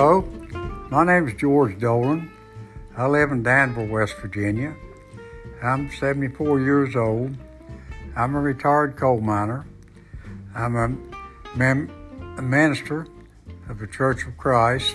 Hello, my name is George Dolan. I live in Danville, West Virginia. I'm 74 years old. I'm a retired coal miner. I'm a, mem- a minister of the Church of Christ.